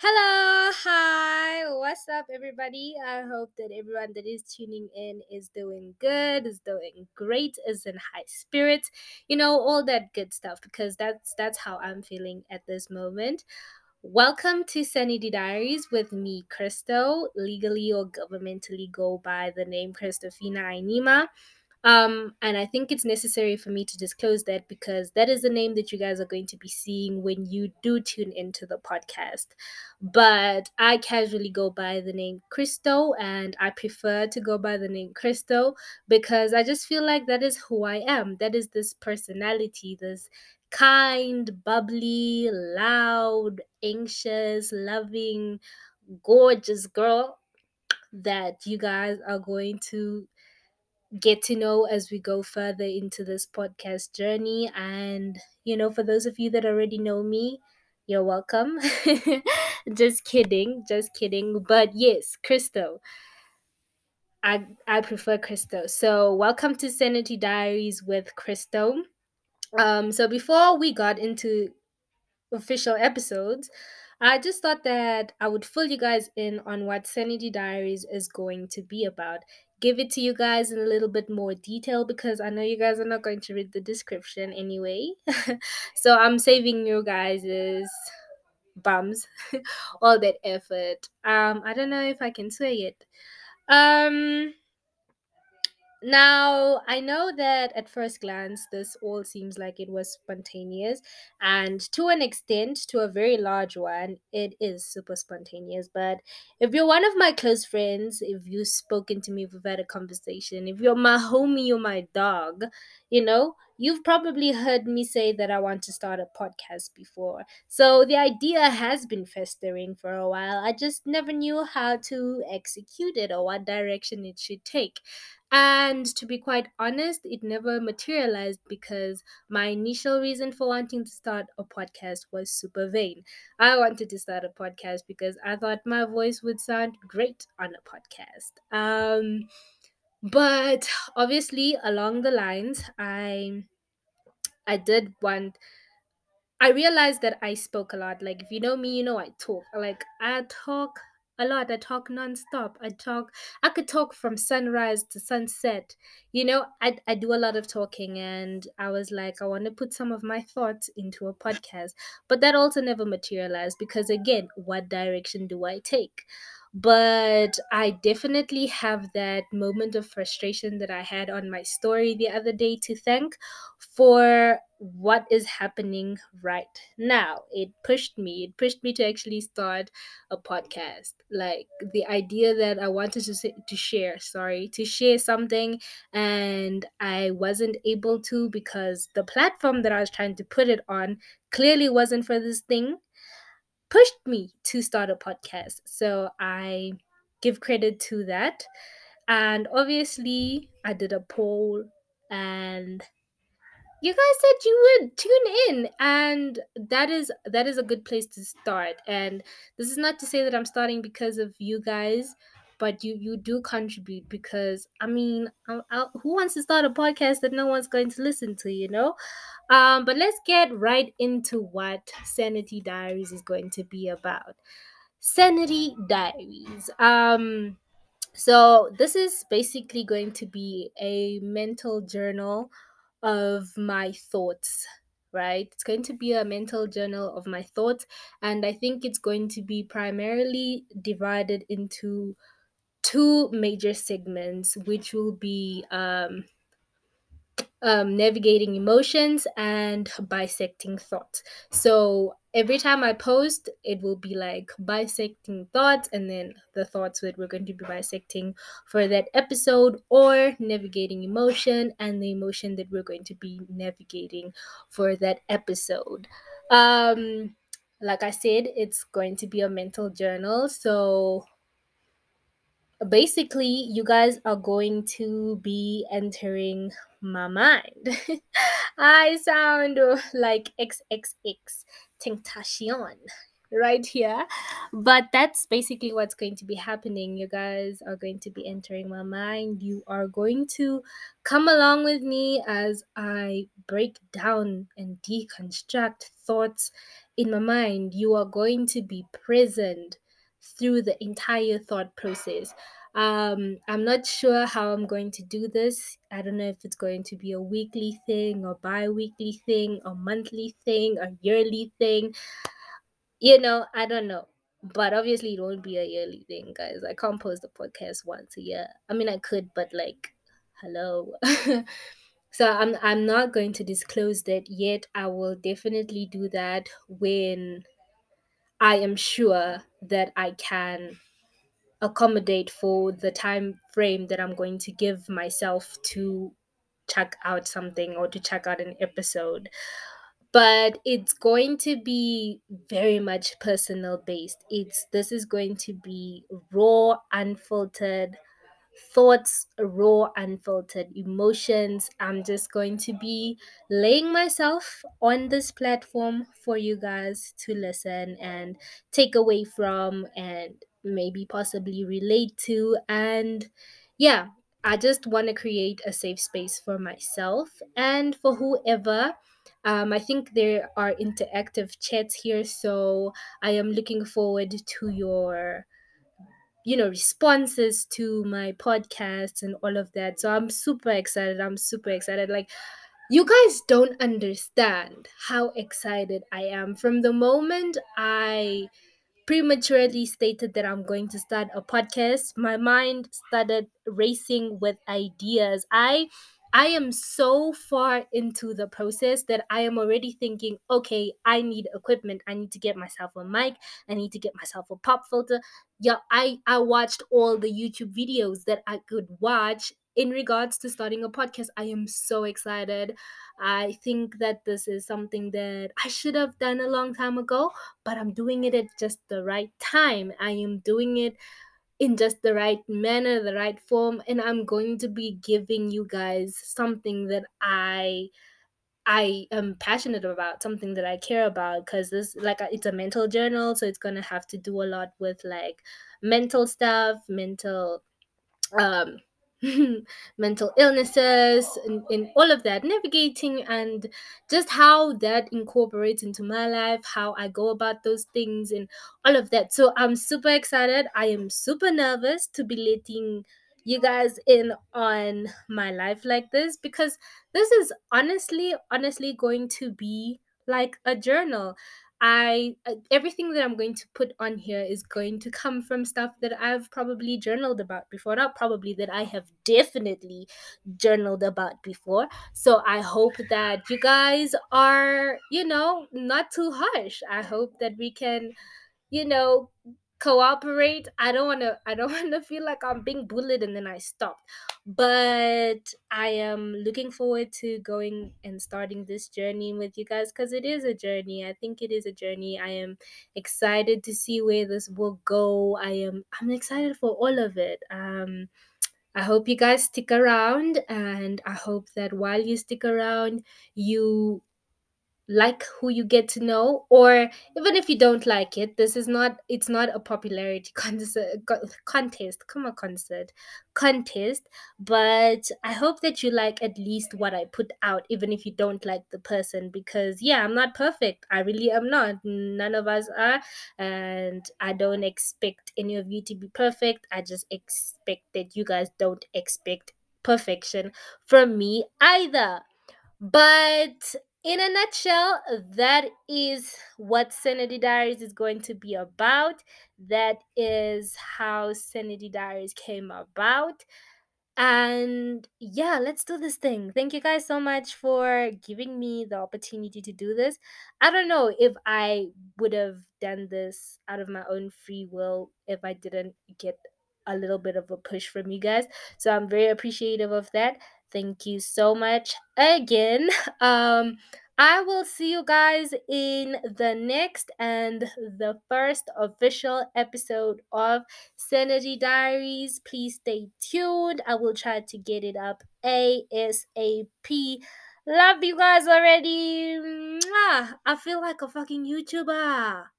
Hello, hi, what's up, everybody? I hope that everyone that is tuning in is doing good, is doing great, is in high spirits, you know, all that good stuff because that's that's how I'm feeling at this moment. Welcome to Sanity Diaries with me, Christo, legally or governmentally go by the name Christofina Ainima. Um, and I think it's necessary for me to disclose that because that is the name that you guys are going to be seeing when you do tune into the podcast. But I casually go by the name Christo, and I prefer to go by the name Christo because I just feel like that is who I am. That is this personality, this kind, bubbly, loud, anxious, loving, gorgeous girl that you guys are going to get to know as we go further into this podcast journey. And, you know, for those of you that already know me, you're welcome. just kidding, just kidding. But yes, Christo. I I prefer Christo. So welcome to Sanity Diaries with Christo. Um, so before we got into official episodes, I just thought that I would fill you guys in on what Sanity Diaries is going to be about. Give it to you guys in a little bit more detail because I know you guys are not going to read the description anyway. so I'm saving you guys' bums all that effort. Um, I don't know if I can say it. Um, now, I know that at first glance, this all seems like it was spontaneous, and to an extent, to a very large one, it is super spontaneous. But if you're one of my close friends, if you've spoken to me, if we've had a conversation, if you're my homie or my dog, you know, you've probably heard me say that I want to start a podcast before. So the idea has been festering for a while. I just never knew how to execute it or what direction it should take. And to be quite honest, it never materialized because my initial reason for wanting to start a podcast was super vain. I wanted to start a podcast because I thought my voice would sound great on a podcast. Um, but obviously, along the lines, I I did want I realized that I spoke a lot. Like if you know me, you know I talk. Like I talk a lot. I talk nonstop. I talk I could talk from sunrise to sunset. You know, I I do a lot of talking and I was like I want to put some of my thoughts into a podcast. But that also never materialized because again, what direction do I take? But I definitely have that moment of frustration that I had on my story the other day to thank for what is happening right now. It pushed me. It pushed me to actually start a podcast. Like the idea that I wanted to say, to share, sorry, to share something and I wasn't able to because the platform that I was trying to put it on clearly wasn't for this thing pushed me to start a podcast. So I give credit to that. And obviously, I did a poll and you guys said you would tune in and that is that is a good place to start and this is not to say that i'm starting because of you guys but you you do contribute because i mean I, I, who wants to start a podcast that no one's going to listen to you know? Um but let's get right into what sanity diaries is going to be about. Sanity diaries. Um so this is basically going to be a mental journal of my thoughts right? It's going to be a mental journal of my thoughts, and I think it's going to be primarily divided into two major segments, which will be um, um, navigating emotions and bisecting thoughts. So every time I post, it will be like bisecting thoughts, and then the thoughts that we're going to be bisecting for that episode, or navigating emotion and the emotion that we're going to be navigating for that episode. Um, like I said, it's going to be a mental journal. So basically you guys are going to be entering my mind. I sound like xxx Tentacion right here. But that's basically what's going to be happening. You guys are going to be entering my mind. You are going to come along with me as i break down and deconstruct thoughts in my mind, you are going to be present through the entire thought process. Um, I'm not sure how I'm going to do this. I don't know if it's going to be a weekly thing or bi weekly thing or monthly thing or yearly thing. You know, I don't know. But obviously, it won't be a yearly thing, guys. I can't post the podcast once a year. I mean, I could, but like, hello. so I'm I'm not going to disclose that yet. I will definitely do that when I am sure that I can accommodate for the time frame that I'm going to give myself to check out something or to check out an episode. But it's going to be very much personal based. It's this is going to be raw, unfiltered thoughts, raw, unfiltered emotions. I'm just going to be laying myself on this platform for you guys to listen and take away from and maybe possibly relate to. And yeah, I just want to create a safe space for myself and for whoever. Um, I think there are interactive chats here, so I am looking forward to your you know responses to my podcasts and all of that. So i'm super excited. I'm super excited. Like you guys don't understand how excited i am. From the moment i prematurely stated that i'm going to start a podcast my mind started racing with ideas. I I am so far into the process that I am already thinking, okay, I need equipment. I need to get myself a mic. I need to get myself a pop filter. Yeah, I I watched all the YouTube videos that I could watch in regards to starting a podcast. I am so excited. I think that this is something that I should have done a long time ago, but I'm doing it at just the right time. I am doing it in just the right manner, the right form, and I'm going to be giving you guys something that I I am passionate about, something that I care about because this like it's a mental journal, so it's going to have to do a lot with like mental stuff, mental um mental illnesses and, all of that navigating and just how that incorporates into my life how i go about those things and all of that. So i'm super excited. I am super nervous to be letting you guys in on my life like this because this is honestly honestly going to be like a journal I uh, everything that I'm going to put on here is going to come from stuff that I've probably journaled about before. Not probably that I have definitely journaled about before. So I hope that you guys are, you know, not too harsh. I hope that we can, you know, cooperate. I don't want to i don't want to feel like i'm being bullied and then i stop but i am looking forward to going and starting this journey with you guys because it is a journey. I think it is a journey. I am excited to see where this will go. I am i'm excited for all of it. Um I hope you guys stick around and I hope that while you stick around you like who you get to know or even if you don't like it this is not it's not a popularity contest contest come on concert contest but i hope that you like at least what i put out even if you don't like the person because yeah i'm not perfect i really am not none of us are and i don't expect any of you to be perfect i just expect that you guys don't expect perfection from me either. But in a nutshell, that is what Sanity Diaries is going to be about. That is how Sanity Diaries came about. And yeah, let's do this thing. Thank you guys so much for giving me the opportunity to do this. I don't know if I would have done this out of my own free will if I didn't get a little bit of a push from you guys. So I'm very appreciative of that. Thank you so much again. Um I will see you guys in the next and the first official episode of Sanity Diaries. Please stay tuned. I will try to get it up ASAP. Love you guys already. Mwah. I feel like a fucking YouTuber.